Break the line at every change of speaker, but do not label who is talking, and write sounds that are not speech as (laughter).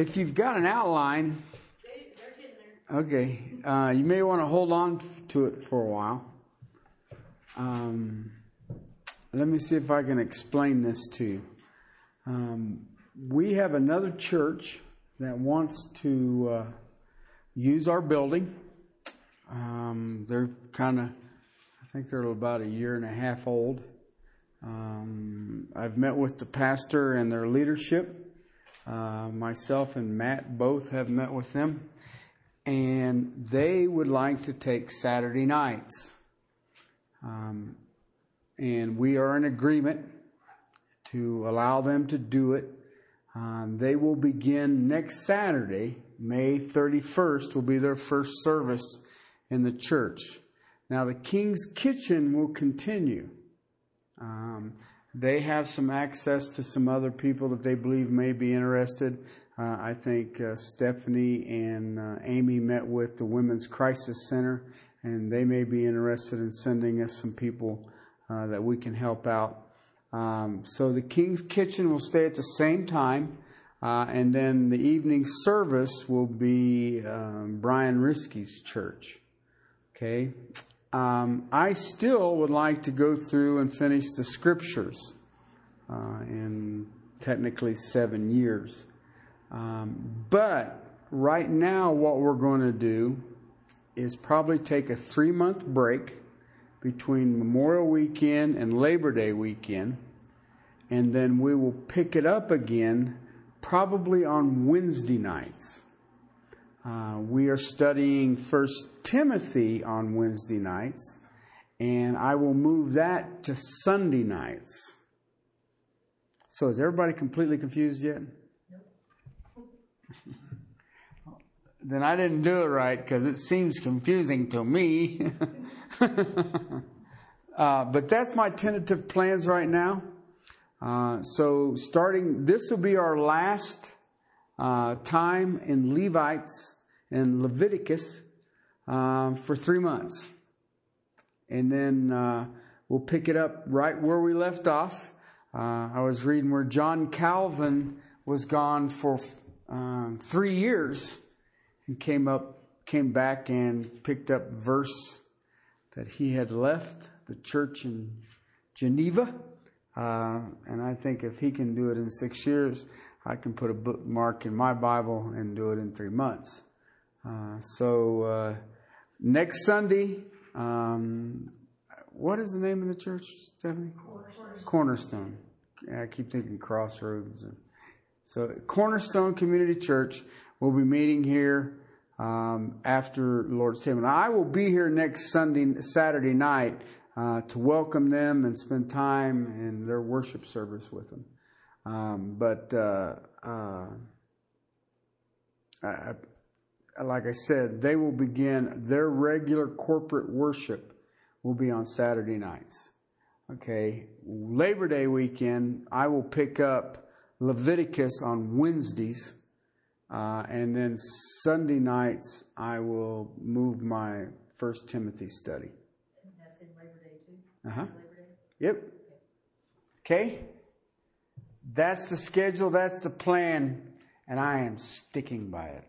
if you've got an outline, okay, uh, you may want to hold on to it for a while. Um, let me see if I can explain this to you. Um, we have another church that wants to uh, use our building. Um, they're kind of, I think they're about a year and a half old. Um, I've met with the pastor and their leadership. Uh, myself and Matt both have met with them, and they would like to take Saturday nights. Um, and we are in agreement to allow them to do it. Um, they will begin next Saturday, May 31st, will be their first service in the church. Now, the King's Kitchen will continue. Um, they have some access to some other people that they believe may be interested. Uh, I think uh, Stephanie and uh, Amy met with the Women's Crisis Center, and they may be interested in sending us some people uh, that we can help out. Um, so the King's Kitchen will stay at the same time, uh, and then the evening service will be um, Brian Risky's church. Okay. Um, I still would like to go through and finish the scriptures uh, in technically seven years. Um, but right now, what we're going to do is probably take a three month break between Memorial Weekend and Labor Day weekend, and then we will pick it up again probably on Wednesday nights. Uh, we are studying First Timothy on Wednesday nights, and I will move that to Sunday nights. So is everybody completely confused yet? (laughs) then I didn't do it right because it seems confusing to me. (laughs) uh, but that's my tentative plans right now. Uh, so starting, this will be our last uh, time in Levites and Leviticus uh, for three months. And then uh, we'll pick it up right where we left off. Uh, I was reading where John Calvin was gone for um, three years and came up, came back and picked up verse that he had left the church in Geneva. Uh, and I think if he can do it in six years, I can put a bookmark in my Bible and do it in three months. Uh, so uh, next Sunday, um, what is the name of the church, Stephanie?
Cornerstone.
Cornerstone. I keep thinking Crossroads. So Cornerstone Community Church will be meeting here um, after Lord's Table. Now, I will be here next Sunday, Saturday night uh, to welcome them and spend time in their worship service with them. Um, but uh, uh, I, like I said, they will begin their regular corporate worship will be on Saturday nights. Okay, Labor Day weekend, I will pick up Leviticus on Wednesdays, uh, and then Sunday nights I will move my First Timothy study.
And that's in Labor Day too?
Uh huh.
Labor Day?
Yep. Okay. That's the schedule. That's the plan, and I am sticking by it.